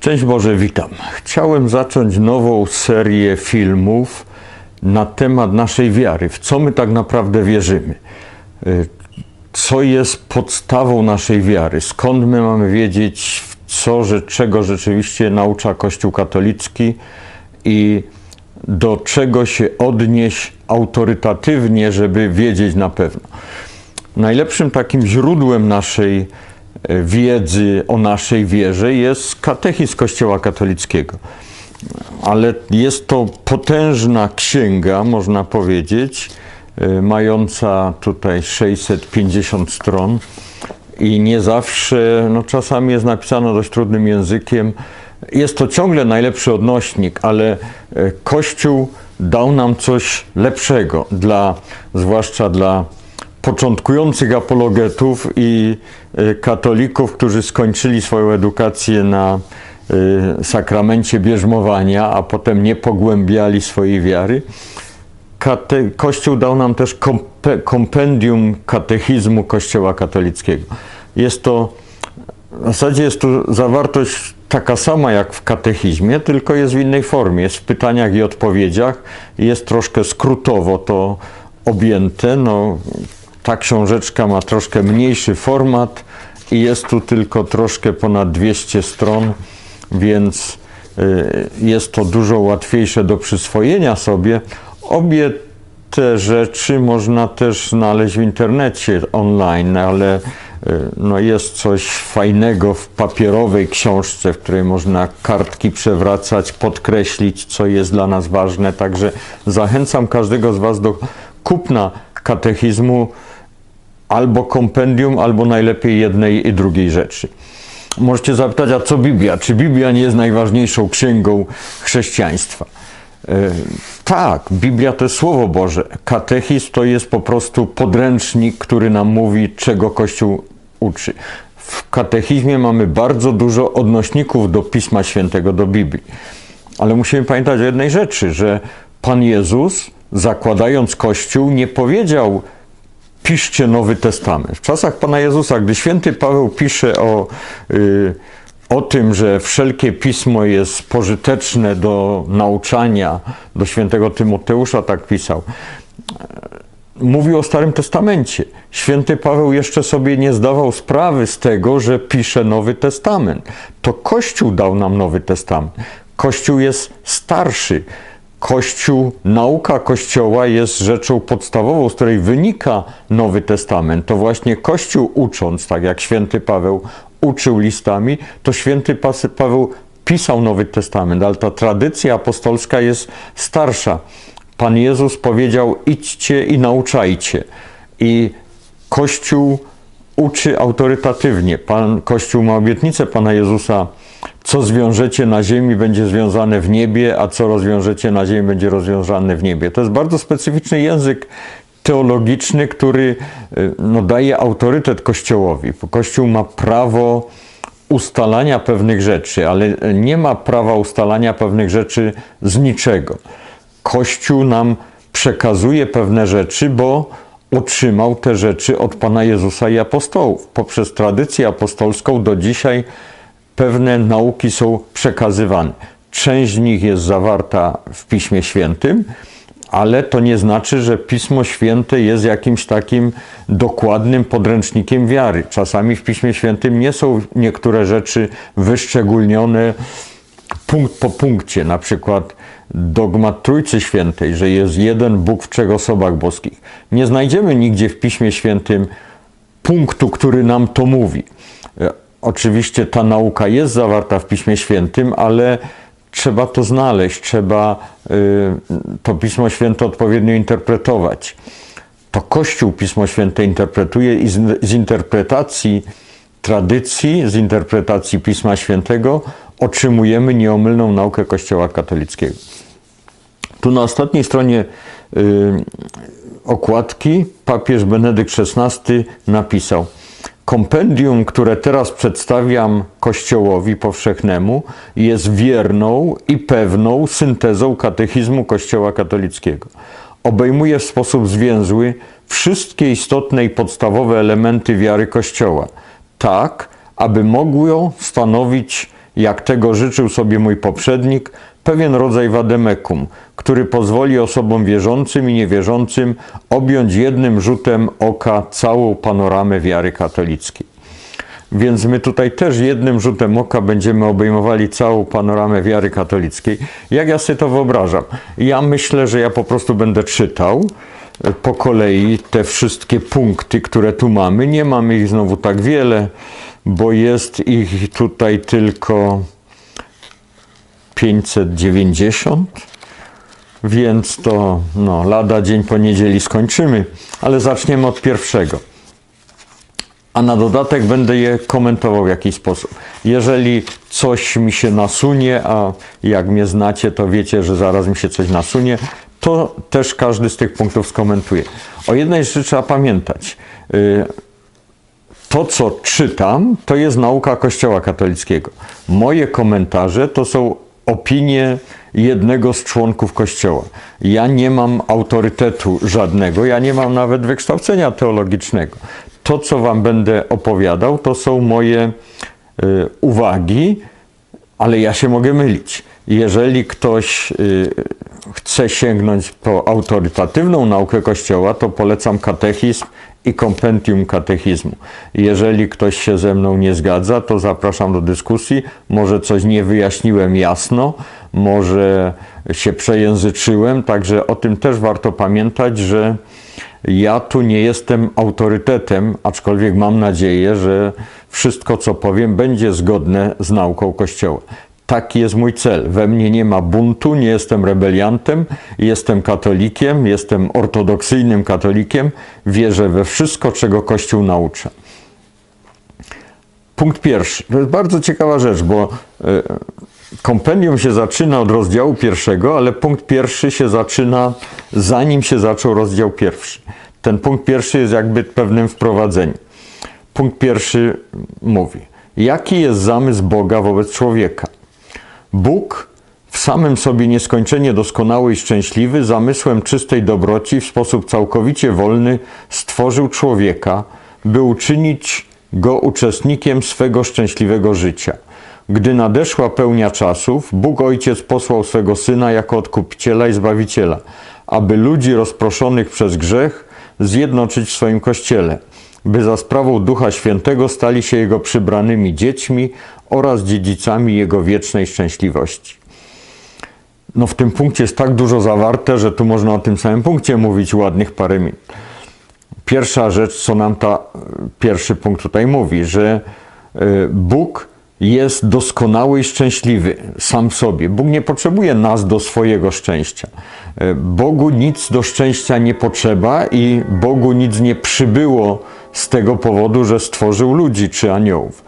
Szczęść Boże, witam. Chciałem zacząć nową serię filmów na temat naszej wiary. W co my tak naprawdę wierzymy? Y, Co jest podstawą naszej wiary? Skąd my mamy wiedzieć, co, że, czego rzeczywiście naucza Kościół katolicki i do czego się odnieść autorytatywnie, żeby wiedzieć na pewno. Najlepszym takim źródłem naszej wiedzy o naszej wierze jest katechizm Kościoła katolickiego. Ale jest to potężna księga, można powiedzieć, e, mająca tutaj 650 stron i nie zawsze, no czasami jest napisana dość trudnym językiem. Jest to ciągle najlepszy odnośnik, ale e, Kościół dał nam coś lepszego, dla, zwłaszcza dla początkujących apologetów i katolików, którzy skończyli swoją edukację na e, sakramencie bierzmowania, a potem nie pogłębiali swojej wiary. Kate, Kościół dał nam też kompe, kompendium katechizmu Kościoła katolickiego. Jest to, w zasadzie jest to zawartość taka sama jak w katechizmie, tylko jest w innej formie. Jest w pytaniach i odpowiedziach. Jest troszkę skrótowo to objęte. No, ta książeczka ma troszkę mniejszy format i jest tu tylko troszkę ponad 200 stron, więc y, jest to dużo łatwiejsze do przyswojenia sobie. Obie te rzeczy można też znaleźć w internecie online, ale y, no jest coś fajnego w papierowej książce, w której można kartki przewracać, podkreślić, co jest dla nas ważne. Także zachęcam każdego z Was do kupna katechizmu albo kompendium, albo najlepiej jednej i drugiej rzeczy. Możecie zapytać, a co Biblia? Czy Biblia nie jest najważniejszą księgą chrześcijaństwa? E, tak, Biblia to jest Słowo Boże. Katechizm to jest po prostu podręcznik, który nam mówi, czego Kościół uczy. W katechizmie mamy bardzo dużo odnośników do Pisma Świętego, do Biblii. Ale musimy pamiętać o jednej rzeczy, że Pan Jezus, zakładając Kościół, nie powiedział, piszcie Nowy Testament. W czasach Pana Jezusa, gdy święty Paweł pisze o, y, o tym, że wszelkie pismo jest pożyteczne do nauczania, do świętego Tymoteusza tak pisał, mówił o Starym Testamencie. Święty Paweł jeszcze sobie nie zdawał sprawy z tego, że pisze Nowy Testament. To Kościół dał nam Nowy Testament. Kościół jest starszy. Kościół, nauka Kościoła jest rzeczą podstawową, z której wynika Nowy Testament. To właśnie Kościół ucząc, tak jak święty Paweł uczył listami, to święty Paweł pisał Nowy Testament, ale ta tradycja apostolska jest starsza. Pan Jezus powiedział: idźcie i nauczajcie. I Kościół uczy autorytatywnie. Pan, Kościół ma obietnicę Pana Jezusa co zwiążecie na ziemi będzie związane w niebie, a co rozwiążecie na ziemi będzie rozwiązane w niebie. To jest bardzo specyficzny język teologiczny, który y, no, daje autorytet Kościołowi. Kościół ma prawo ustalania pewnych rzeczy, ale nie ma prawa ustalania pewnych rzeczy z niczego. Kościół nam przekazuje pewne rzeczy, bo otrzymał te rzeczy od Pana Jezusa i apostołów. Poprzez tradycję apostolską do dzisiaj pewne nauki są przekazywane. Część z nich jest zawarta w Piśmie Świętym, ale to nie znaczy, że Pismo Święte jest jakimś takim dokładnym podręcznikiem wiary. Czasami w Piśmie Świętym nie są niektóre rzeczy wyszczególnione punkt po punkcie, na przykład dogmat Trójcy Świętej, że jest jeden Bóg w trzech osobach boskich. Nie znajdziemy nigdzie w Piśmie Świętym punktu, który nam to mówi. Oczywiście ta nauka jest zawarta w Piśmie Świętym, ale trzeba to znaleźć, trzeba y, to Pismo Święte odpowiednio interpretować. To Kościół Pismo Święte interpretuje i z, interpretacji tradycji, z interpretacji Pisma Świętego otrzymujemy nieomylną naukę Kościoła katolickiego. Tu na ostatniej stronie y, okładki papież Benedykt XVI napisał – kompendium, które teraz przedstawiam Kościołowi powszechnemu, jest wierną i pewną syntezą katechizmu Kościoła katolickiego. Obejmuje w sposób zwięzły wszystkie istotne i podstawowe elementy wiary Kościoła, tak aby mogło stanowić jak tego życzył sobie mój poprzednik, pewien rodzaj wademekum, który pozwoli osobom wierzącym i niewierzącym objąć jednym rzutem oka całą panoramę wiary katolickiej. Więc my tutaj też jednym rzutem oka będziemy obejmowali całą panoramę wiary katolickiej. Jak ja sobie to wyobrażam? Ja myślę, że ja po prostu będę czytał e, po kolei te wszystkie punkty, które tu mamy. Nie mamy ich znowu tak wiele, bo jest ich tutaj tylko 590, więc to no, lada dzień po niedzieli skończymy, ale zaczniemy od pierwszego. A na dodatek będę je komentował w jakiś sposób. Jeżeli coś mi się nasunie, a jak mnie znacie, to wiecie, że zaraz mi się coś nasunie, to też każdy z tych punktów skomentuje. O jednej rzeczy trzeba pamiętać. Y, to, co czytam, to jest nauka Kościoła katolickiego. Moje komentarze to są opinie jednego z członków Kościoła. Ja nie mam autorytetu żadnego, ja nie mam nawet wykształcenia teologicznego. To, co Wam będę opowiadał, to są moje y, uwagi, ale ja się mogę mylić. Jeżeli ktoś y, chce sięgnąć po autorytatywną naukę Kościoła, to polecam katechizm i kompendium katechizmu. Jeżeli ktoś się ze mną nie zgadza, to zapraszam do dyskusji. Może coś nie wyjaśniłem jasno, może się przejęzyczyłem, także o tym też warto pamiętać, że ja tu nie jestem autorytetem, aczkolwiek mam nadzieję, że wszystko, co powiem, będzie zgodne z nauką Kościoła. Taki jest mój cel. We mnie nie ma buntu, nie jestem rebeliantem, jestem katolikiem, jestem ortodoksyjnym katolikiem, wierzę we wszystko, czego Kościół naucza. Punkt pierwszy. To jest bardzo ciekawa rzecz, bo e, kompendium się zaczyna od rozdziału pierwszego, ale punkt pierwszy się zaczyna zanim się zaczął rozdział pierwszy. Ten punkt pierwszy jest jakby pewnym wprowadzeniem. Punkt pierwszy mówi: Jaki jest zamysł Boga wobec człowieka? Bóg, w samym sobie nieskończenie doskonały i szczęśliwy, zamysłem czystej dobroci, w sposób całkowicie wolny stworzył człowieka, by uczynić go uczestnikiem swego szczęśliwego życia. Gdy nadeszła pełnia czasów, Bóg Ojciec posłał swego Syna jako odkupiciela i zbawiciela, aby ludzi rozproszonych przez grzech zjednoczyć w swoim Kościele, by za sprawą Ducha Świętego stali się Jego przybranymi dziećmi oraz dziedzicami Jego wiecznej szczęśliwości. No w tym punkcie jest tak dużo zawarte, że tu można o tym samym punkcie mówić ładnych parę minut. Pierwsza rzecz, co nam ta pierwszy punkt tutaj mówi, że e, Bóg jest doskonały i szczęśliwy sam sobie. Bóg nie potrzebuje nas do swojego szczęścia. E, Bogu nic do szczęścia nie potrzeba i Bogu nic nie przybyło z tego powodu, że stworzył ludzi czy aniołów.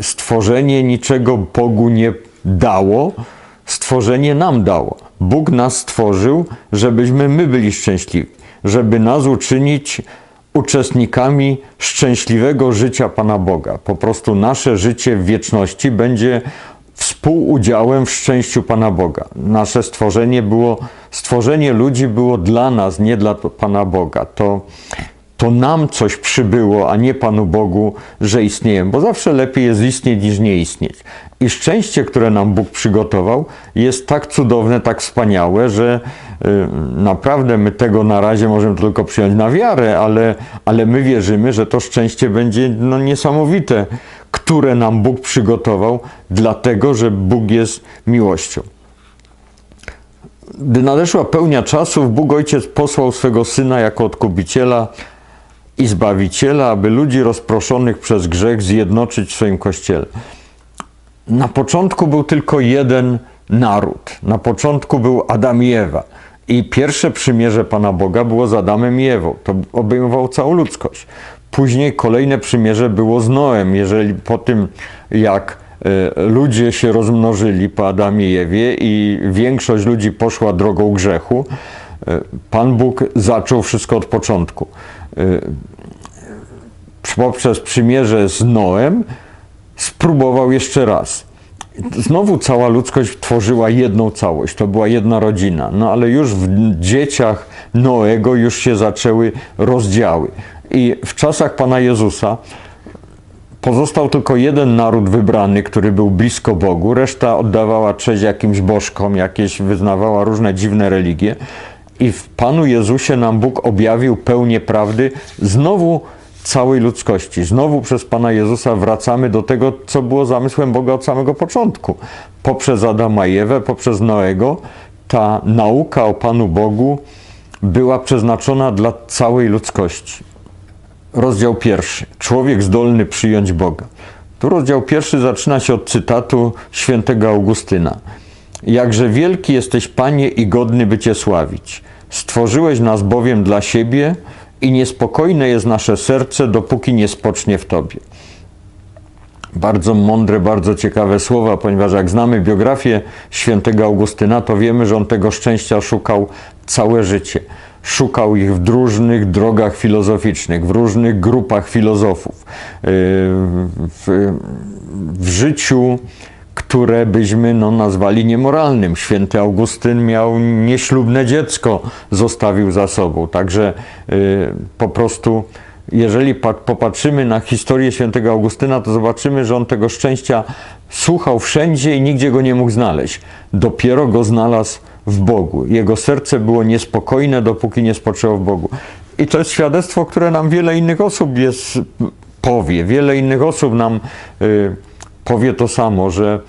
Stworzenie niczego Bogu nie dało, stworzenie nam dało. Bóg nas stworzył, żebyśmy my byli szczęśliwi, żeby nas uczynić uczestnikami szczęśliwego życia Pana Boga. Po prostu nasze życie w wieczności będzie współudziałem w szczęściu Pana Boga. Nasze stworzenie było, stworzenie ludzi było dla nas, nie dla Pana Boga. To, to nam coś przybyło, a nie Panu Bogu, że istniejemy, bo zawsze lepiej jest istnieć niż nie istnieć. I szczęście, które nam Bóg przygotował, jest tak cudowne, tak wspaniałe, że y, naprawdę my tego na razie możemy tylko przyjąć na wiarę, ale, ale my wierzymy, że to szczęście będzie no, niesamowite, które nam Bóg przygotował, dlatego że Bóg jest miłością. Gdy nadeszła pełnia czasów, Bóg Ojciec posłał swego Syna jako odkupiciela i Zbawiciela, aby ludzi rozproszonych przez grzech zjednoczyć w swoim Kościele. Na początku był tylko jeden naród. Na początku był Adam i Ewa. I pierwsze przymierze Pana Boga było z Adamem i Ewą. To obejmowało całą ludzkość. Później kolejne przymierze było z Noem. Jeżeli po tym, jak e, ludzie się rozmnożyli po Adamie i Ewie i większość ludzi poszła drogą grzechu, e, Pan Bóg zaczął wszystko od początku. E, poprzez przymierze z Noem spróbował jeszcze raz. Znowu cała ludzkość tworzyła jedną całość, to była jedna rodzina. No ale już w dzieciach Noego już się zaczęły rozdziały. I w czasach Pana Jezusa Pozostał tylko jeden naród wybrany, który był blisko Bogu, reszta oddawała cześć jakimś bożkom, jakieś wyznawała różne dziwne religie. I w Panu Jezusie nam Bóg objawił pełnię prawdy znowu całej ludzkości. Znowu przez Pana Jezusa wracamy do tego, co było zamysłem Boga od samego początku. Poprzez Adama i Ewę, poprzez Noego, ta nauka o Panu Bogu była przeznaczona dla całej ludzkości. Rozdział pierwszy. Człowiek zdolny przyjąć Boga. Tu rozdział pierwszy zaczyna się od cytatu świętego Augustyna. Jakże wielki jesteś, Panie, i godny by Cię sławić. Stworzyłeś nas bowiem dla siebie i niespokojne jest nasze serce, dopóki nie spocznie w Tobie. Bardzo mądre, bardzo ciekawe słowa, ponieważ jak znamy biografię świętego Augustyna, to wiemy, że on tego szczęścia szukał całe życie. Szukał ich w różnych drogach filozoficznych, w różnych grupach filozofów, yy, w, w życiu, które byśmy no, nazwali niemoralnym. Święty Augustyn miał nieślubne dziecko, zostawił za sobą. Także yy, po prostu jeżeli popatrzymy na historię świętego Augustyna, to zobaczymy, że on tego szczęścia słuchał wszędzie i nigdzie go nie mógł znaleźć. Dopiero go znalazł w Bogu. Jego serce było niespokojne, dopóki nie spoczęło w Bogu. I to jest świadectwo, które nam wiele innych osób jest, powie. Wiele innych osób nam y, powie to samo, że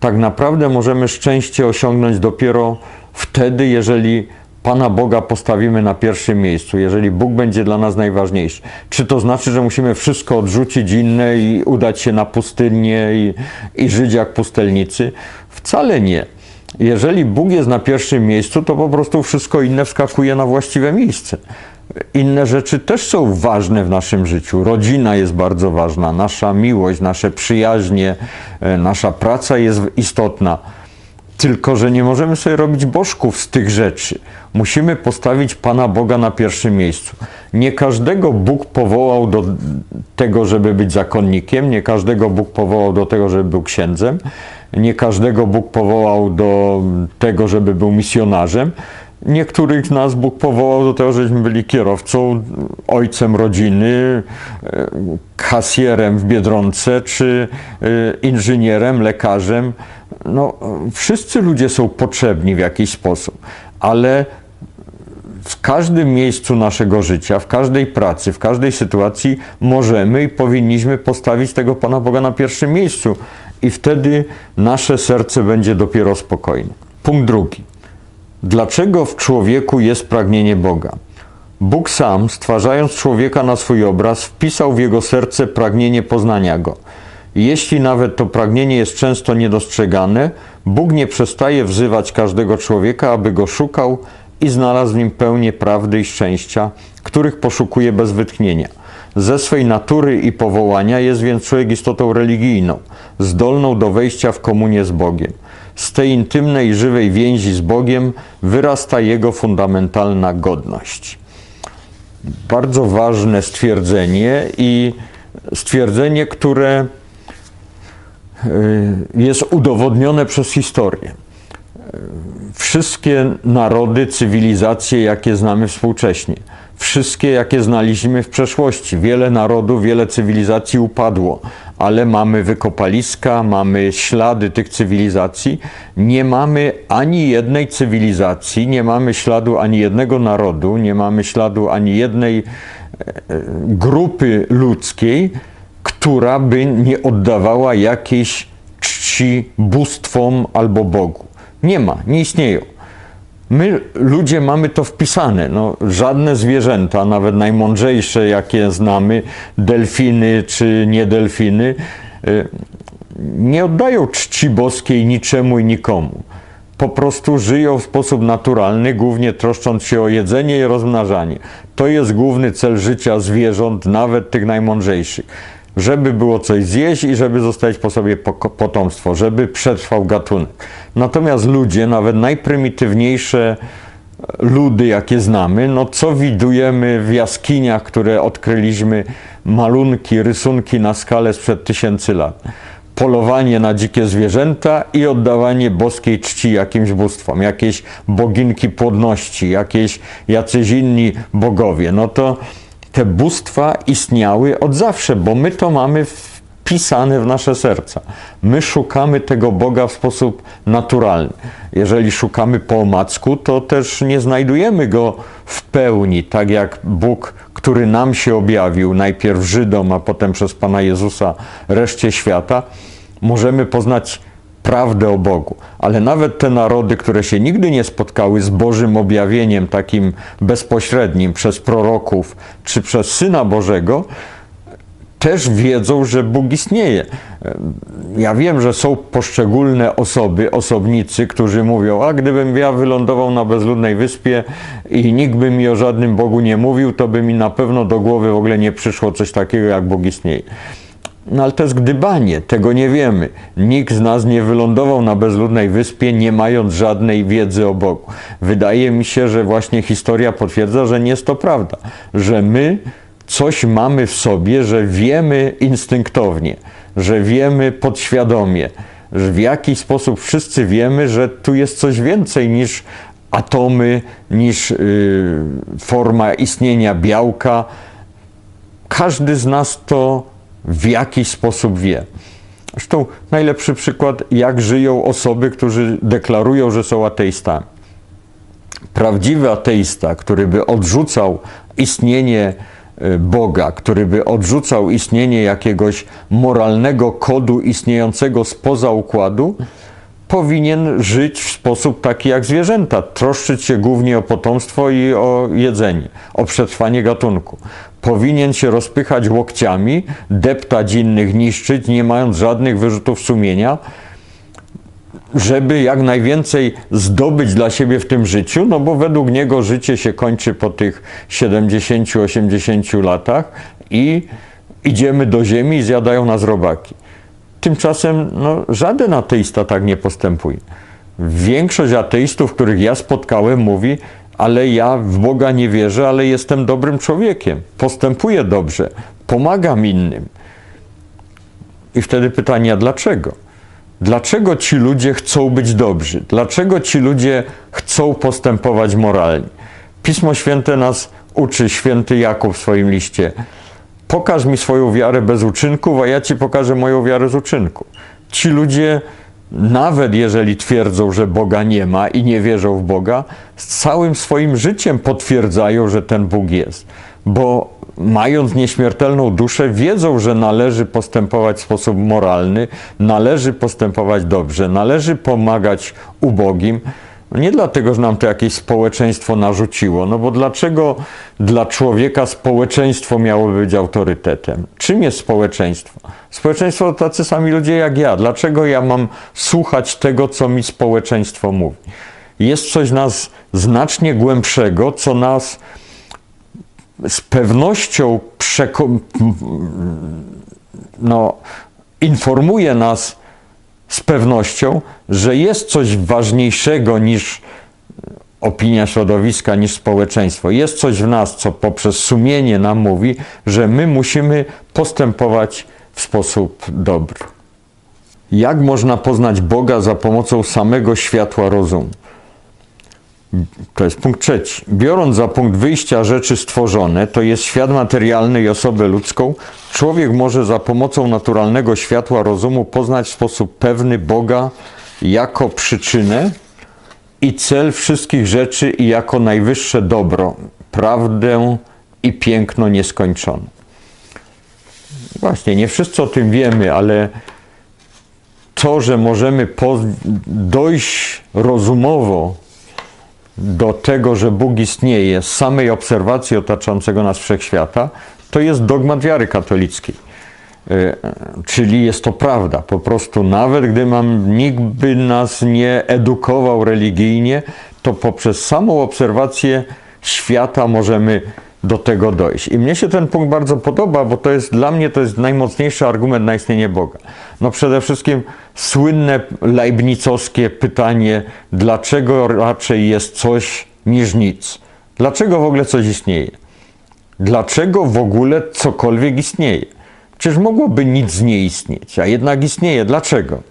tak naprawdę możemy szczęście osiągnąć dopiero wtedy, jeżeli Pana Boga postawimy na pierwszym miejscu, jeżeli Bóg będzie dla nas najważniejszy. Czy to znaczy, że musimy wszystko odrzucić inne i udać się na pustynię i, i żyć jak pustelnicy? Wcale nie. Jeżeli Bóg jest na pierwszym miejscu, to po prostu wszystko inne wskakuje na właściwe miejsce. Inne rzeczy też są ważne w naszym życiu. Rodzina jest bardzo ważna, nasza miłość, nasze przyjaźnie, e, nasza praca jest istotna. Tylko, że nie możemy sobie robić bożków z tych rzeczy. Musimy postawić Pana Boga na pierwszym miejscu. Nie każdego Bóg powołał do tego, żeby być zakonnikiem, nie każdego Bóg powołał do tego, żeby był księdzem, nie każdego Bóg powołał do tego, żeby był misjonarzem. Niektórych z nas Bóg powołał do tego, żebyśmy byli kierowcą, ojcem rodziny, e, kasjerem w Biedronce, czy e, inżynierem, lekarzem. No, wszyscy ludzie są potrzebni w jakiś sposób, ale w każdym miejscu naszego życia, w każdej pracy, w każdej sytuacji możemy i powinniśmy postawić tego Pana Boga na pierwszym miejscu i wtedy nasze serce będzie dopiero spokojne. Punkt drugi. Dlaczego w człowieku jest pragnienie Boga? Bóg sam, stwarzając człowieka na swój obraz, wpisał w jego serce pragnienie poznania go. Jeśli nawet to pragnienie jest często niedostrzegane, Bóg nie przestaje wzywać każdego człowieka, aby go szukał i znalazł w nim pełnię prawdy i szczęścia, których poszukuje bez wytchnienia. Ze swej natury i powołania jest więc człowiek istotą religijną, zdolną do wejścia w komunię z Bogiem. Z tej intymnej, żywej więzi z Bogiem wyrasta jego fundamentalna godność. Bardzo ważne stwierdzenie i stwierdzenie, które y, jest udowodnione przez historię. Wszystkie narody, cywilizacje, jakie znamy współcześnie, wszystkie, jakie znaliśmy w przeszłości. Wiele narodów, wiele cywilizacji upadło, ale mamy wykopaliska, mamy ślady tych cywilizacji. Nie mamy ani jednej cywilizacji, nie mamy śladu ani jednego narodu, nie mamy śladu ani jednej e, grupy ludzkiej, która by nie oddawała jakiejś czci bóstwom albo Bogu. Nie ma, nie istnieją. My, ludzie, mamy to wpisane. No, żadne zwierzęta, nawet najmądrzejsze, jakie znamy, delfiny czy nie delfiny, y, nie oddają czci boskiej niczemu i nikomu. Po prostu żyją w sposób naturalny, głównie troszcząc się o jedzenie i rozmnażanie. To jest główny cel życia zwierząt, nawet tych najmądrzejszych żeby było coś zjeść i żeby zostawić po sobie potomstwo, żeby przetrwał gatunek. Natomiast ludzie, nawet najprymitywniejsze ludy, jakie znamy, no co widujemy w jaskiniach, które odkryliśmy, malunki, rysunki na skalę sprzed tysięcy lat. Polowanie na dzikie zwierzęta i oddawanie boskiej czci jakimś bóstwom, jakieś boginki płodności, jakieś jacyś inni bogowie. No to te bóstwa istniały od zawsze, bo my to mamy wpisane w nasze serca. My szukamy tego Boga w sposób naturalny. Jeżeli szukamy po omacku, to też nie znajdujemy go w pełni, tak jak Bóg, który nam się objawił, najpierw Żydom, a potem przez Pana Jezusa reszcie świata. Możemy poznać prawdę o Bogu. Ale nawet te narody, które się nigdy nie spotkały z Bożym objawieniem takim bezpośrednim przez proroków czy przez Syna Bożego, też wiedzą, że Bóg istnieje. Ja wiem, że są poszczególne osoby, osobnicy, którzy mówią, a gdybym ja wylądował na bezludnej wyspie i nikt by mi o żadnym Bogu nie mówił, to by mi na pewno do głowy w ogóle nie przyszło coś takiego, jak Bóg istnieje. No ale to jest gdybanie, tego nie wiemy. Nikt z nas nie wylądował na bezludnej wyspie, nie mając żadnej wiedzy o Bogu. Wydaje mi się, że właśnie historia potwierdza, że nie jest to prawda, że my coś mamy w sobie, że wiemy instynktownie, że wiemy podświadomie, że w jakiś sposób wszyscy wiemy, że tu jest coś więcej niż atomy, niż yy, forma istnienia białka. Każdy z nas to w jakiś sposób wie. Zresztą najlepszy przykład, jak żyją osoby, którzy deklarują, że są ateistami. Prawdziwy ateista, który by odrzucał istnienie y, Boga, który by odrzucał istnienie jakiegoś moralnego kodu istniejącego spoza układu, powinien żyć w sposób taki jak zwierzęta, troszczyć się głównie o potomstwo i o jedzenie, o przetrwanie gatunku. Powinien się rozpychać łokciami, deptać innych, niszczyć, nie mając żadnych wyrzutów sumienia, żeby jak najwięcej zdobyć dla siebie w tym życiu, no bo według niego życie się kończy po tych 70-80 latach i idziemy do ziemi i zjadają nas robaki. Tymczasem no, żaden ateista tak nie postępuje. Większość ateistów, których ja spotkałem, mówi, ale ja w Boga nie wierzę, ale jestem dobrym człowiekiem, postępuję dobrze, pomagam innym. I wtedy pytanie, dlaczego? Dlaczego ci ludzie chcą być dobrzy? Dlaczego ci ludzie chcą postępować moralnie? Pismo Święte nas uczy, święty Jakub w swoim liście. Pokaż mi swoją wiarę bez uczynków, a ja ci pokażę moją wiarę z uczynku. Ci ludzie, nawet jeżeli twierdzą, że Boga nie ma i nie wierzą w Boga, z całym swoim życiem potwierdzają, że ten Bóg jest. Bo mając nieśmiertelną duszę, wiedzą, że należy postępować w sposób moralny, należy postępować dobrze, należy pomagać ubogim. Nie dlatego, że nam to jakieś społeczeństwo narzuciło, no bo dlaczego dla człowieka społeczeństwo miałoby być autorytetem? Czym jest społeczeństwo? Społeczeństwo to tacy sami ludzie jak ja. Dlaczego ja mam słuchać tego, co mi społeczeństwo mówi? Jest coś nas znacznie głębszego, co nas z pewnością no, informuje nas z pewnością, że jest coś ważniejszego niż opinia środowiska, niż społeczeństwo. Jest coś w nas, co poprzez sumienie nam mówi, że my musimy postępować w sposób dobry. Jak można poznać Boga za pomocą samego światła rozumu? To jest punkt trzeci. Biorąc za punkt wyjścia rzeczy stworzone, to jest świat materialny i osobę ludzką, człowiek może za pomocą naturalnego światła rozumu poznać w sposób pewny Boga jako przyczynę i cel wszystkich rzeczy i jako najwyższe dobro, prawdę i piękno nieskończone. Właśnie, nie wszyscy o tym wiemy, ale to, że możemy dojść rozumowo do tego, że Bóg istnieje z samej obserwacji otaczającego nas wszechświata, to jest dogmat wiary katolickiej. E, czyli jest to prawda. Po prostu nawet gdy mam, nikt by nas nie edukował religijnie, to poprzez samą obserwację świata możemy do tego dojść. I mnie się ten punkt bardzo podoba, bo to jest dla mnie to jest najmocniejszy argument na istnienie Boga. No przede wszystkim słynne leibnicowskie pytanie, dlaczego raczej jest coś niż nic? Dlaczego w ogóle coś istnieje? Dlaczego w ogóle cokolwiek istnieje? Przecież mogłoby nic nie istnieć, a jednak istnieje. Dlaczego?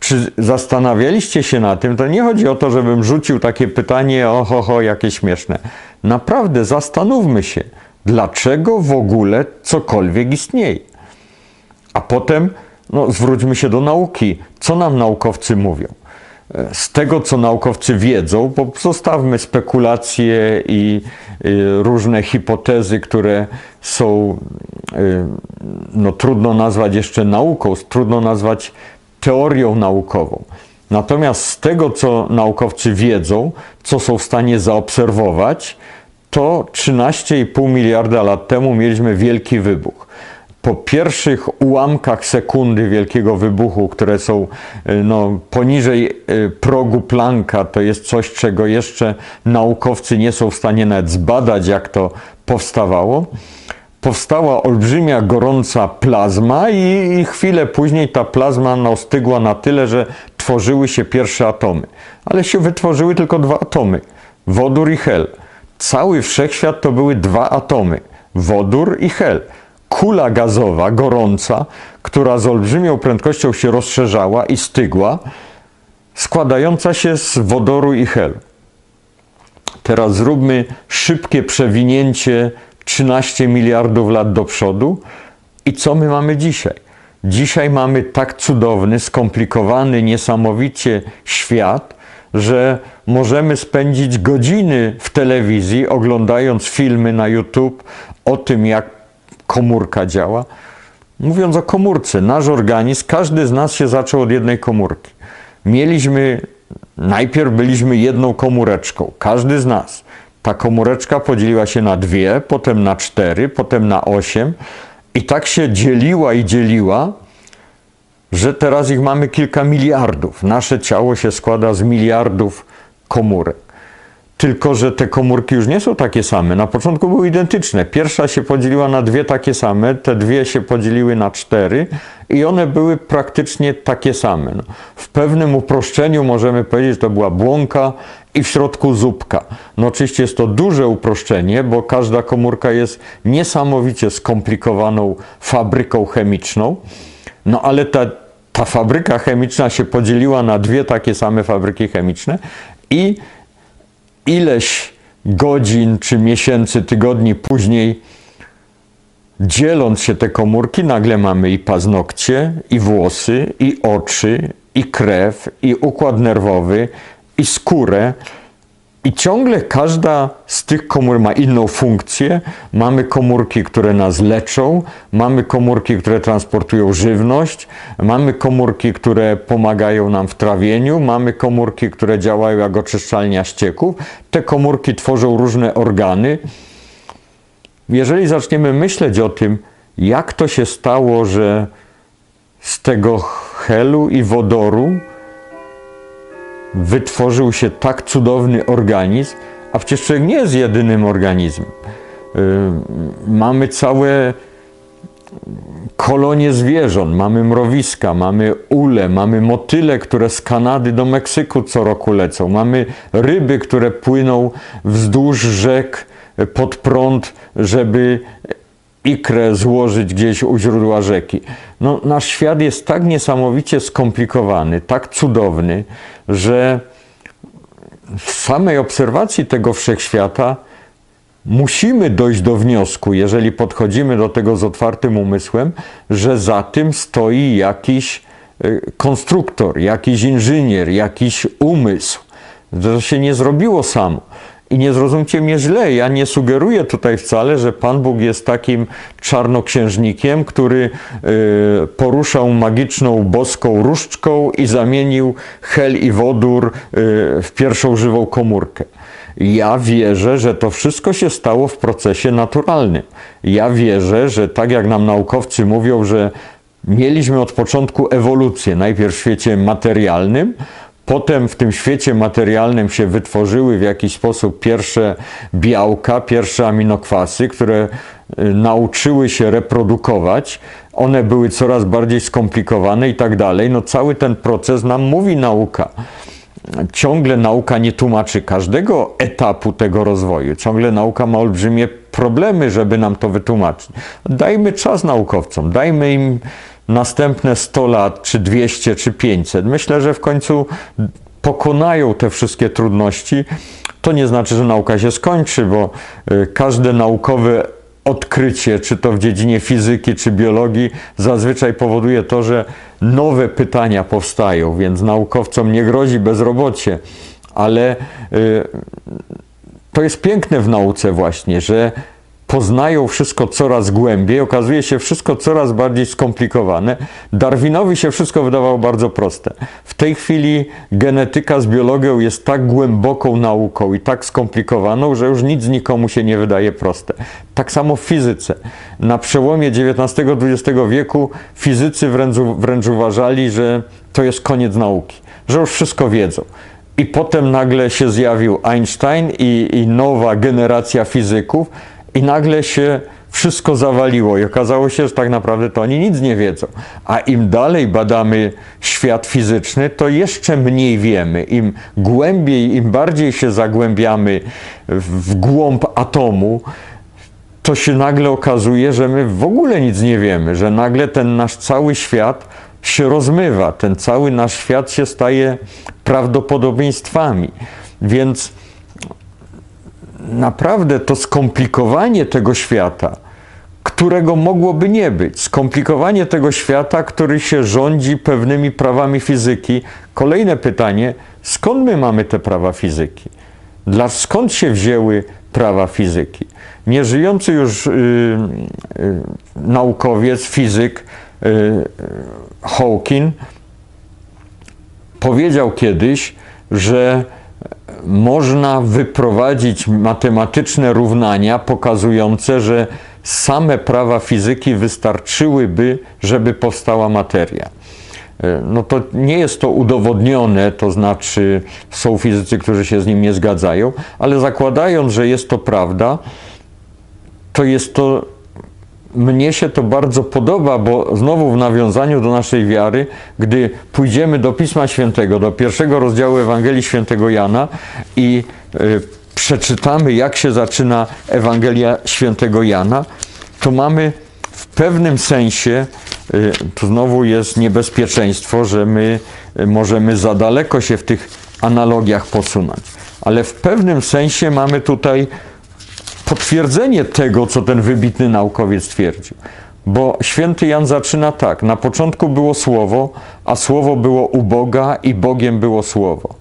Czy zastanawialiście się na tym? To nie chodzi o to, żebym rzucił takie pytanie, oho, ho, jakie śmieszne. Naprawdę zastanówmy się, dlaczego w ogóle cokolwiek istnieje. A potem no, zwróćmy się do nauki. Co nam naukowcy mówią? Z tego, co naukowcy wiedzą, zostawmy spekulacje i różne hipotezy, które są, no trudno nazwać jeszcze nauką, trudno nazwać teorią naukową. Natomiast z tego, co naukowcy wiedzą, co są w stanie zaobserwować, to 13,5 miliarda lat temu mieliśmy wielki wybuch. Po pierwszych ułamkach sekundy wielkiego wybuchu, które są e, no, poniżej e, progu Plancka, to jest coś, czego jeszcze naukowcy nie są w stanie nawet zbadać, jak to powstawało powstała olbrzymia, gorąca plazma i, i chwilę później ta plazma ostygła na tyle, że tworzyły się pierwsze atomy. Ale się wytworzyły tylko dwa atomy. Wodór i hel. Cały wszechświat to były dwa atomy. Wodór i hel. Kula gazowa, gorąca, która z olbrzymią prędkością się rozszerzała i stygła, składająca się z wodoru i hel. Teraz zróbmy szybkie przewinięcie 13 miliardów lat do przodu. I co my mamy dzisiaj? Dzisiaj mamy tak cudowny, skomplikowany, niesamowicie świat, że możemy spędzić godziny w telewizji oglądając filmy na YouTube o tym, jak komórka działa. Mówiąc o komórce, nasz organizm, każdy z nas się zaczął od jednej komórki. Mieliśmy, najpierw byliśmy jedną komóreczką, każdy z nas. Ta komóreczka podzieliła się na dwie, potem na cztery, potem na osiem i tak się dzieliła i dzieliła, że teraz ich mamy kilka miliardów. Nasze ciało się składa z miliardów komórek. Tylko, że te komórki już nie są takie same. Na początku były identyczne. Pierwsza się podzieliła na dwie takie same, te dwie się podzieliły na cztery i one były praktycznie takie same. No, w pewnym uproszczeniu możemy powiedzieć, że to była błąka i w środku zupka. No oczywiście jest to duże uproszczenie, bo każda komórka jest niesamowicie skomplikowaną fabryką chemiczną. No ale ta, ta fabryka chemiczna się podzieliła na dwie takie same fabryki chemiczne i ileś godzin czy miesięcy, tygodni później, dzieląc się te komórki, nagle mamy i paznokcie, i włosy, i oczy, i krew, i układ nerwowy, i skórę. I ciągle każda z tych komór ma inną funkcję. Mamy komórki, które nas leczą, mamy komórki, które transportują żywność, mamy komórki, które pomagają nam w trawieniu, mamy komórki, które działają jak oczyszczalnia ścieków. Te komórki tworzą różne organy. Jeżeli zaczniemy myśleć o tym, jak to się stało, że z tego helu i wodoru wytworzył się tak cudowny organizm, a przecież człowiek nie jest jedynym organizmem. Y, mamy całe kolonie zwierząt, mamy mrowiska, mamy ule, mamy motyle, które z Kanady do Meksyku co roku lecą, mamy ryby, które płyną wzdłuż rzek pod prąd, żeby ikrę złożyć gdzieś u źródła rzeki. No, nasz świat jest tak niesamowicie skomplikowany, tak cudowny, że w samej obserwacji tego wszechświata musimy dojść do wniosku, jeżeli podchodzimy do tego z otwartym umysłem, że za tym stoi jakiś y, konstruktor, jakiś inżynier, jakiś umysł. To się nie zrobiło samo. I nie zrozumcie mnie źle, ja nie sugeruję tutaj wcale, że Pan Bóg jest takim czarnoksiężnikiem, który y, poruszał magiczną boską różdżką i zamienił hel i wodór y, w pierwszą żywą komórkę. Ja wierzę, że to wszystko się stało w procesie naturalnym. Ja wierzę, że tak jak nam naukowcy mówią, że mieliśmy od początku ewolucję, najpierw w świecie materialnym, Potem w tym świecie materialnym się wytworzyły w jakiś sposób pierwsze białka, pierwsze aminokwasy, które y, nauczyły się reprodukować. One były coraz bardziej skomplikowane i tak dalej. No cały ten proces nam mówi nauka. Ciągle nauka nie tłumaczy każdego etapu tego rozwoju. Ciągle nauka ma olbrzymie problemy, żeby nam to wytłumaczyć. Dajmy czas naukowcom, dajmy im następne 100 lat, czy 200, czy 500. Myślę, że w końcu pokonają te wszystkie trudności. To nie znaczy, że nauka się skończy, bo y, każde naukowe odkrycie, czy to w dziedzinie fizyki, czy biologii, zazwyczaj powoduje to, że nowe pytania powstają, więc naukowcom nie grozi bezrobocie, ale y, to jest piękne w nauce właśnie, że poznają wszystko coraz głębiej, okazuje się wszystko coraz bardziej skomplikowane. Darwinowi się wszystko wydawało bardzo proste. W tej chwili genetyka z biologią jest tak głęboką nauką i tak skomplikowaną, że już nic nikomu się nie wydaje proste. Tak samo w fizyce. Na przełomie XIX-XX wieku fizycy wręcz, wręcz uważali, że to jest koniec nauki, że już wszystko wiedzą. I potem nagle się zjawił Einstein i, i nowa generacja fizyków, i nagle się wszystko zawaliło i okazało się, że tak naprawdę to oni nic nie wiedzą. A im dalej badamy świat fizyczny, to jeszcze mniej wiemy. Im głębiej, im bardziej się zagłębiamy w głąb atomu, to się nagle okazuje, że my w ogóle nic nie wiemy, że nagle ten nasz cały świat się rozmywa, ten cały nasz świat się staje prawdopodobieństwami. Więc naprawdę to skomplikowanie tego świata, którego mogłoby nie być, skomplikowanie tego świata, który się rządzi pewnymi prawami fizyki. Kolejne pytanie, skąd my mamy te prawa fizyki? Dla, skąd się wzięły prawa fizyki? Nieżyjący już yy, yy, naukowiec, fizyk yy, Hawking powiedział kiedyś, że można wyprowadzić matematyczne równania pokazujące, że same prawa fizyki wystarczyłyby, żeby powstała materia. E, no to nie jest to udowodnione, to znaczy są fizycy, którzy się z nim nie zgadzają, ale zakładając, że jest to prawda, to jest to mnie się to bardzo podoba, bo znowu w nawiązaniu do naszej wiary, gdy pójdziemy do Pisma Świętego, do pierwszego rozdziału Ewangelii Świętego Jana i y, przeczytamy, jak się zaczyna Ewangelia Świętego Jana, to mamy w pewnym sensie, y, to znowu jest niebezpieczeństwo, że my y, możemy za daleko się w tych analogiach posunąć, ale w pewnym sensie mamy tutaj potwierdzenie tego, co ten wybitny naukowiec twierdził. Bo święty Jan zaczyna tak: Na początku było słowo, a słowo było u Boga, i Bogiem było słowo.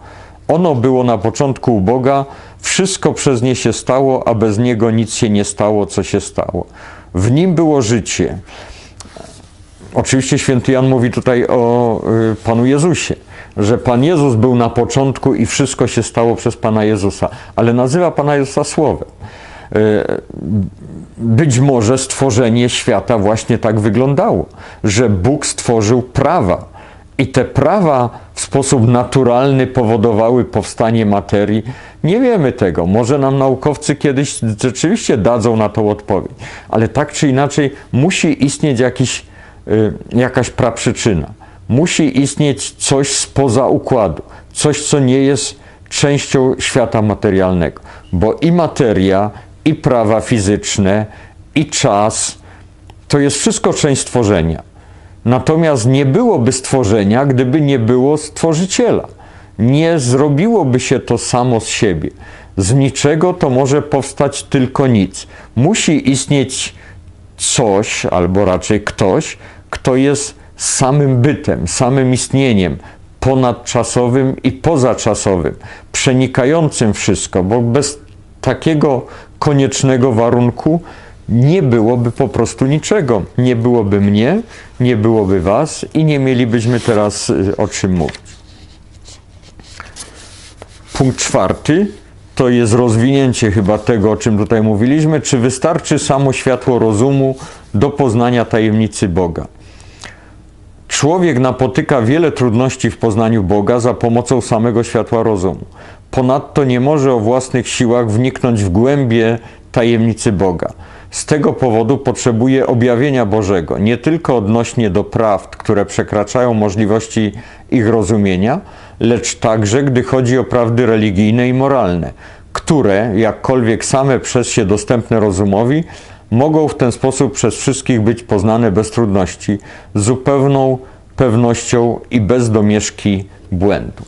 Ono było na początku u Boga, wszystko przez nie się stało, a bez niego nic się nie stało, co się stało. W nim było życie. Oczywiście święty Jan mówi tutaj o y, Panu Jezusie, że Pan Jezus był na początku i wszystko się stało przez Pana Jezusa, ale nazywa Pana Jezusa Słowem. E, być może stworzenie świata właśnie tak wyglądało, że Bóg stworzył prawa i te prawa w sposób naturalny powodowały powstanie materii. Nie wiemy tego. Może nam naukowcy kiedyś rzeczywiście dadzą na to odpowiedź, ale tak czy inaczej musi istnieć jakiś, e, jakaś praprzyczyna. Musi istnieć coś spoza układu, coś, co nie jest częścią świata materialnego, bo i materia, i prawa fizyczne, i czas. To jest wszystko część stworzenia. Natomiast nie byłoby stworzenia, gdyby nie było stworzyciela. Nie zrobiłoby się to samo z siebie. Z niczego to może powstać tylko nic. Musi istnieć coś, albo raczej ktoś, kto jest samym bytem, samym istnieniem, ponadczasowym i pozaczasowym, przenikającym wszystko, bo bez takiego koniecznego warunku nie byłoby po prostu niczego. Nie byłoby mnie, nie byłoby was i nie mielibyśmy teraz y, o czym mówić. Punkt czwarty to jest rozwinięcie chyba tego, o czym tutaj mówiliśmy. Czy wystarczy samo światło rozumu do poznania tajemnicy Boga? Człowiek napotyka wiele trudności w poznaniu Boga za pomocą samego światła rozumu. Ponadto nie może o własnych siłach wniknąć w głębie tajemnicy Boga. Z tego powodu potrzebuje objawienia Bożego, nie tylko odnośnie do prawd, które przekraczają możliwości ich rozumienia, lecz także gdy chodzi o prawdy religijne i moralne, które, jakkolwiek same przez się dostępne rozumowi, mogą w ten sposób przez wszystkich być poznane bez trudności, z zupełną pewnością i bez domieszki błędu.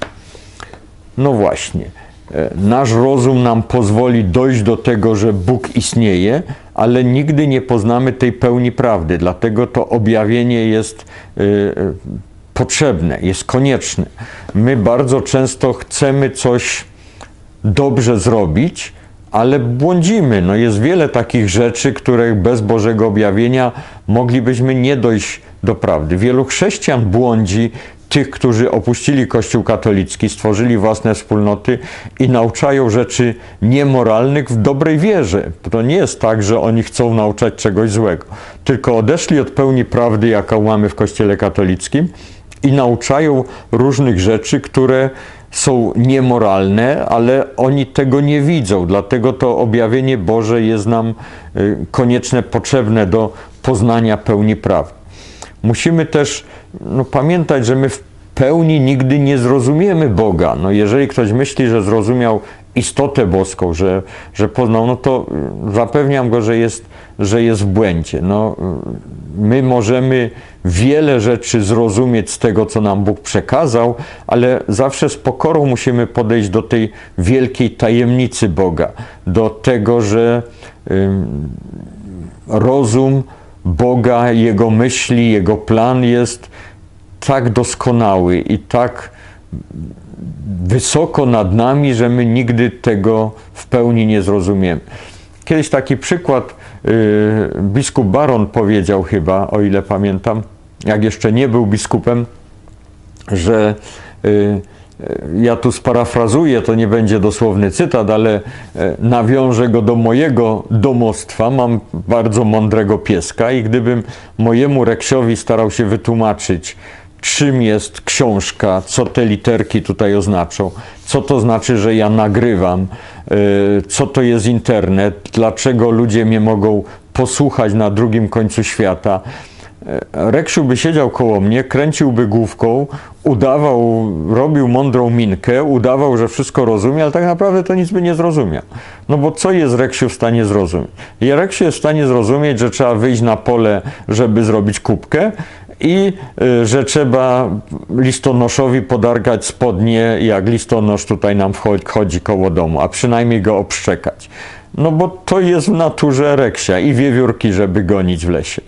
No właśnie, e, nasz rozum nam pozwoli dojść do tego, że Bóg istnieje, ale nigdy nie poznamy tej pełni prawdy. Dlatego to objawienie jest y, y, potrzebne, jest konieczne. My bardzo często chcemy coś dobrze zrobić, ale błądzimy. No jest wiele takich rzeczy, które bez Bożego objawienia moglibyśmy nie dojść do prawdy. Wielu chrześcijan błądzi tych, którzy opuścili Kościół katolicki, stworzyli własne wspólnoty i nauczają rzeczy niemoralnych w dobrej wierze. To nie jest tak, że oni chcą nauczać czegoś złego, tylko odeszli od pełni prawdy, jaką mamy w Kościele katolickim i nauczają różnych rzeczy, które są niemoralne, ale oni tego nie widzą. Dlatego to objawienie Boże jest nam y, konieczne, potrzebne do poznania pełni prawdy. Musimy też no, pamiętać, że my w pełni nigdy nie zrozumiemy Boga. No, jeżeli ktoś myśli, że zrozumiał istotę boską, że, że poznał, no to zapewniam go, że jest, że jest w błędzie. No, my możemy wiele rzeczy zrozumieć z tego, co nam Bóg przekazał, ale zawsze z pokorą musimy podejść do tej wielkiej tajemnicy Boga, do tego, że rozum Boga, Jego myśli, Jego plan jest tak doskonały i tak wysoko nad nami, że my nigdy tego w pełni nie zrozumiemy. Kiedyś taki przykład yy, biskup Baron powiedział chyba, o ile pamiętam, jak jeszcze nie był biskupem, że yy, ja tu sparafrazuję, to nie będzie dosłowny cytat, ale nawiążę go do mojego domostwa. Mam bardzo mądrego pieska i gdybym mojemu Reksiowi starał się wytłumaczyć, czym jest książka, co te literki tutaj oznaczą, co to znaczy, że ja nagrywam, y, co to jest internet, dlaczego ludzie mnie mogą posłuchać na drugim końcu świata. Y, Reksiu by siedział koło mnie, kręciłby główką, udawał, robił mądrą minkę, udawał, że wszystko rozumie, ale tak naprawdę to nic by nie zrozumiał. No bo co jest Reksiu w stanie zrozumieć? Reksiu jest w stanie zrozumieć, że trzeba wyjść na pole, żeby zrobić kubkę, i y, że trzeba listonoszowi podargać spodnie, jak listonosz tutaj nam chodzi koło domu, a przynajmniej go obszczekać. No bo to jest w naturze reksia i wiewiórki, żeby gonić w lesie.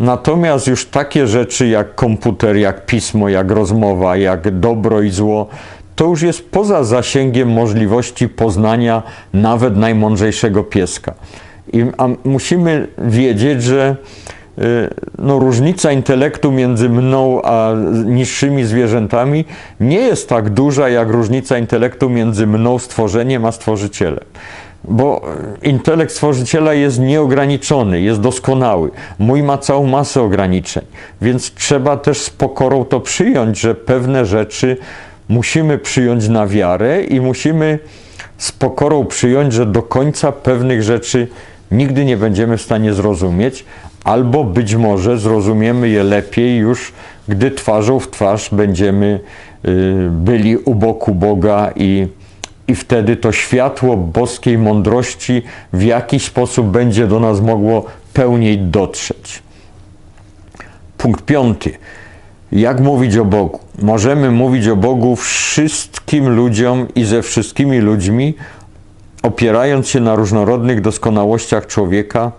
Natomiast już takie rzeczy jak komputer, jak pismo, jak rozmowa, jak dobro i zło, to już jest poza zasięgiem możliwości poznania nawet najmądrzejszego pieska. I, musimy wiedzieć, że Y, no, różnica intelektu między mną a niższymi zwierzętami nie jest tak duża jak różnica intelektu między mną, stworzeniem, a stworzycielem. Bo intelekt stworzyciela jest nieograniczony, jest doskonały. Mój ma całą masę ograniczeń, więc trzeba też z pokorą to przyjąć, że pewne rzeczy musimy przyjąć na wiarę i musimy z pokorą przyjąć, że do końca pewnych rzeczy nigdy nie będziemy w stanie zrozumieć, albo być może zrozumiemy je lepiej już, gdy twarzą w twarz będziemy y, byli u boku Boga i, i wtedy to światło boskiej mądrości w jakiś sposób będzie do nas mogło pełniej dotrzeć. Punkt piąty. Jak mówić o Bogu? Możemy mówić o Bogu wszystkim ludziom i ze wszystkimi ludźmi, opierając się na różnorodnych doskonałościach człowieka,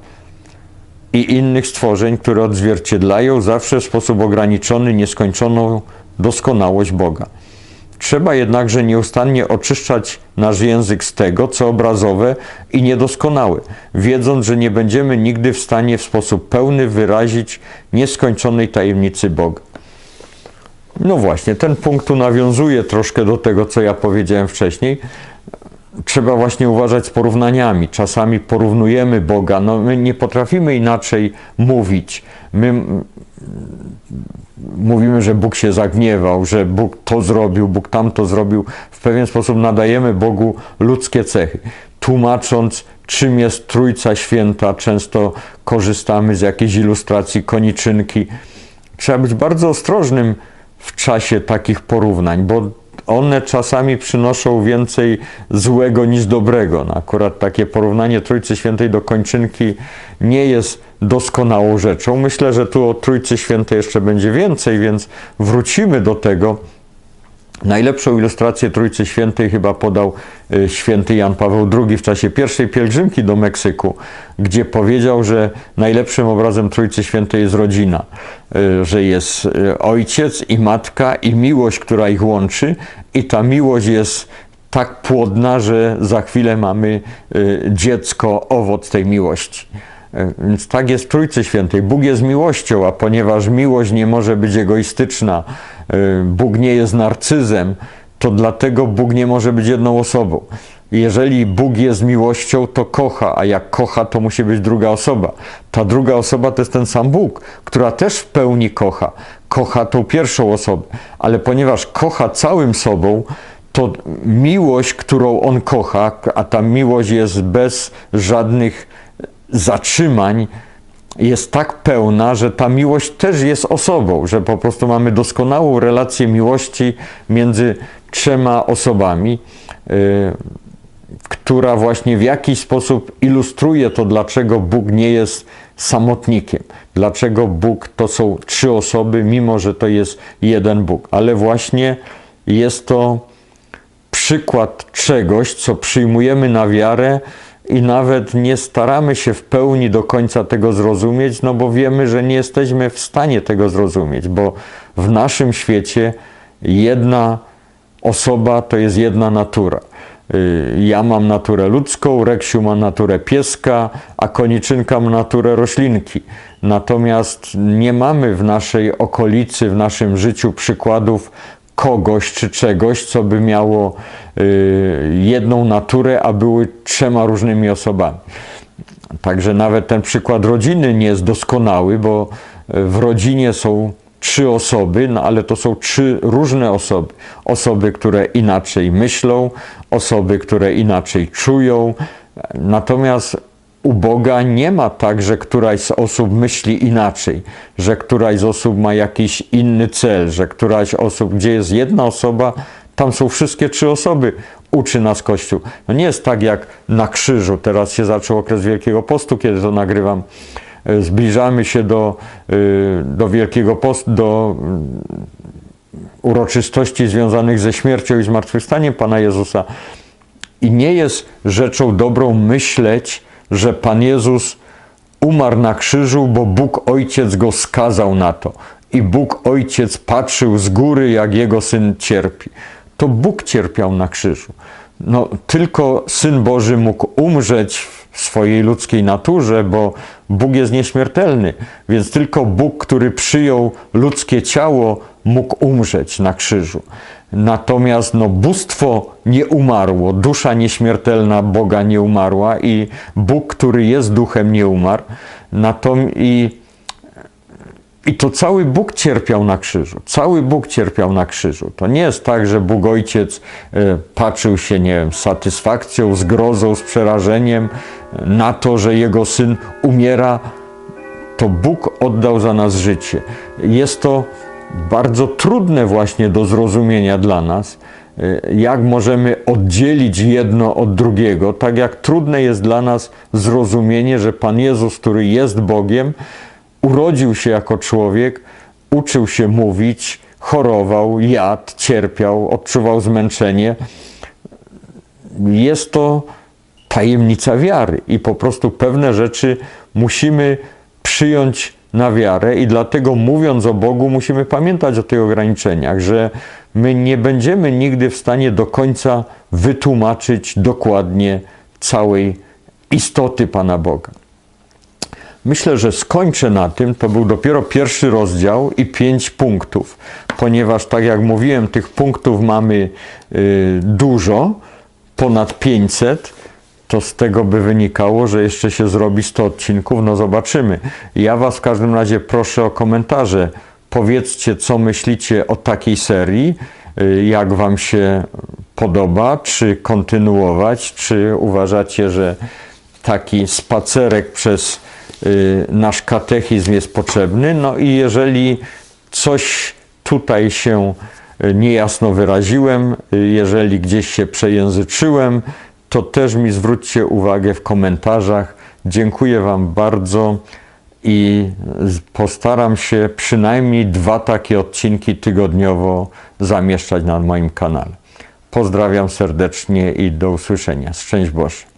i innych stworzeń, które odzwierciedlają zawsze w sposób ograniczony nieskończoną doskonałość Boga. Trzeba jednakże nieustannie oczyszczać nasz język z tego, co obrazowe i niedoskonałe, wiedząc, że nie będziemy nigdy w stanie w sposób pełny wyrazić nieskończonej tajemnicy Boga. No właśnie, ten punkt tu nawiązuje troszkę do tego, co ja powiedziałem wcześniej trzeba właśnie uważać z porównaniami. Czasami porównujemy Boga. No, my nie potrafimy inaczej mówić. My mówimy, że Bóg się zagniewał, że Bóg to zrobił, Bóg tamto zrobił. W pewien sposób nadajemy Bogu ludzkie cechy. Tłumacząc, czym jest Trójca Święta, często korzystamy z jakiejś ilustracji koniczynki. Trzeba być bardzo ostrożnym w czasie takich porównań, bo one czasami przynoszą więcej złego niż dobrego. No akurat takie porównanie Trójcy Świętej do kończynki nie jest doskonałą rzeczą. Myślę, że tu o Trójcy Świętej jeszcze będzie więcej, więc wrócimy do tego. Najlepszą ilustrację Trójcy Świętej chyba podał y, święty Jan Paweł II w czasie pierwszej pielgrzymki do Meksyku, gdzie powiedział, że najlepszym obrazem Trójcy Świętej jest rodzina, y, że jest y, ojciec i matka i miłość, która ich łączy i ta miłość jest tak płodna, że za chwilę mamy dziecko, owoc tej miłości. Więc tak jest Trójcy Świętej. Bóg jest miłością, a ponieważ miłość nie może być egoistyczna, y, Bóg nie jest narcyzem, to dlatego Bóg nie może być jedną osobą. Jeżeli Bóg jest miłością, to kocha, a jak kocha, to musi być druga osoba. Ta druga osoba to jest ten sam Bóg, która też w pełni kocha. Kocha tą pierwszą osobę, ale ponieważ kocha całym sobą, to miłość, którą on kocha, a ta miłość jest bez żadnych zatrzymań jest tak pełna, że ta miłość też jest osobą, że po prostu mamy doskonałą relację miłości między trzema osobami, yy, która właśnie w jakiś sposób ilustruje to, dlaczego Bóg nie jest samotnikiem, dlaczego Bóg to są trzy osoby, mimo że to jest jeden Bóg, ale właśnie jest to przykład czegoś, co przyjmujemy na wiarę i nawet nie staramy się w pełni do końca tego zrozumieć, no bo wiemy, że nie jesteśmy w stanie tego zrozumieć, bo w naszym świecie jedna osoba to jest jedna natura. Y, ja mam naturę ludzką, Reksiu ma naturę pieska, a koniczynka ma naturę roślinki. Natomiast nie mamy w naszej okolicy, w naszym życiu przykładów kogoś czy czegoś, co by miało y, jedną naturę, a były trzema różnymi osobami. Także nawet ten przykład rodziny nie jest doskonały, bo y, w rodzinie są trzy osoby, no ale to są trzy różne osoby. Osoby, które inaczej myślą, osoby, które inaczej czują. Natomiast u Boga nie ma tak, że któraś z osób myśli inaczej, że któraś z osób ma jakiś inny cel, że któraś z osób, gdzie jest jedna osoba, tam są wszystkie trzy osoby, uczy nas Kościół. No nie jest tak jak na krzyżu. Teraz się zaczął okres Wielkiego Postu, kiedy to nagrywam. E, zbliżamy się do, e, do Wielkiego Postu, do mm, uroczystości związanych ze śmiercią i zmartwychwstaniem Pana Jezusa. I nie jest rzeczą dobrą myśleć, że Pan Jezus umarł na krzyżu, bo Bóg Ojciec go skazał na to. I Bóg Ojciec patrzył z góry, jak jego syn cierpi. To Bóg cierpiał na krzyżu. No, tylko Syn Boży mógł umrzeć w swojej ludzkiej naturze, bo Bóg jest nieśmiertelny. Więc tylko Bóg, który przyjął ludzkie ciało, mógł umrzeć na krzyżu. Natomiast no, bóstwo nie umarło, dusza nieśmiertelna Boga nie umarła i Bóg, który jest duchem, nie umarł. Natomiast i, i to cały Bóg cierpiał na krzyżu. Cały Bóg cierpiał na krzyżu. To nie jest tak, że Bóg Ojciec y, patrzył się, nie wiem, z satysfakcją, z grozą, z przerażeniem e, na to, że Jego Syn umiera. To Bóg oddał za nas życie. Jest to bardzo trudne właśnie do zrozumienia dla nas, y, jak możemy oddzielić jedno od drugiego, tak jak trudne jest dla nas zrozumienie, że Pan Jezus, który jest Bogiem, urodził się jako człowiek, uczył się mówić, chorował, jadł, cierpiał, odczuwał zmęczenie. Jest to tajemnica wiary i po prostu pewne rzeczy musimy przyjąć na wiarę i dlatego mówiąc o Bogu musimy pamiętać o tych ograniczeniach, że my nie będziemy nigdy w stanie do końca wytłumaczyć dokładnie całej istoty Pana Boga. Myślę, że skończę na tym. To był dopiero pierwszy rozdział i pięć punktów, ponieważ, tak jak mówiłem, tych punktów mamy y, dużo, ponad 500 to z tego by wynikało, że jeszcze się zrobi 100 odcinków, no zobaczymy. Ja Was w każdym razie proszę o komentarze. Powiedzcie, co myślicie o takiej serii, y, jak Wam się podoba, czy kontynuować, czy uważacie, że taki spacerek przez y, nasz katechizm jest potrzebny. No i jeżeli coś tutaj się y, niejasno wyraziłem, jeżeli gdzieś się przejęzyczyłem, to też mi zwróćcie uwagę w komentarzach. Dziękuję Wam bardzo i postaram się przynajmniej dwa takie odcinki tygodniowo zamieszczać na moim kanale. Pozdrawiam serdecznie i do usłyszenia. Szczęść Boże.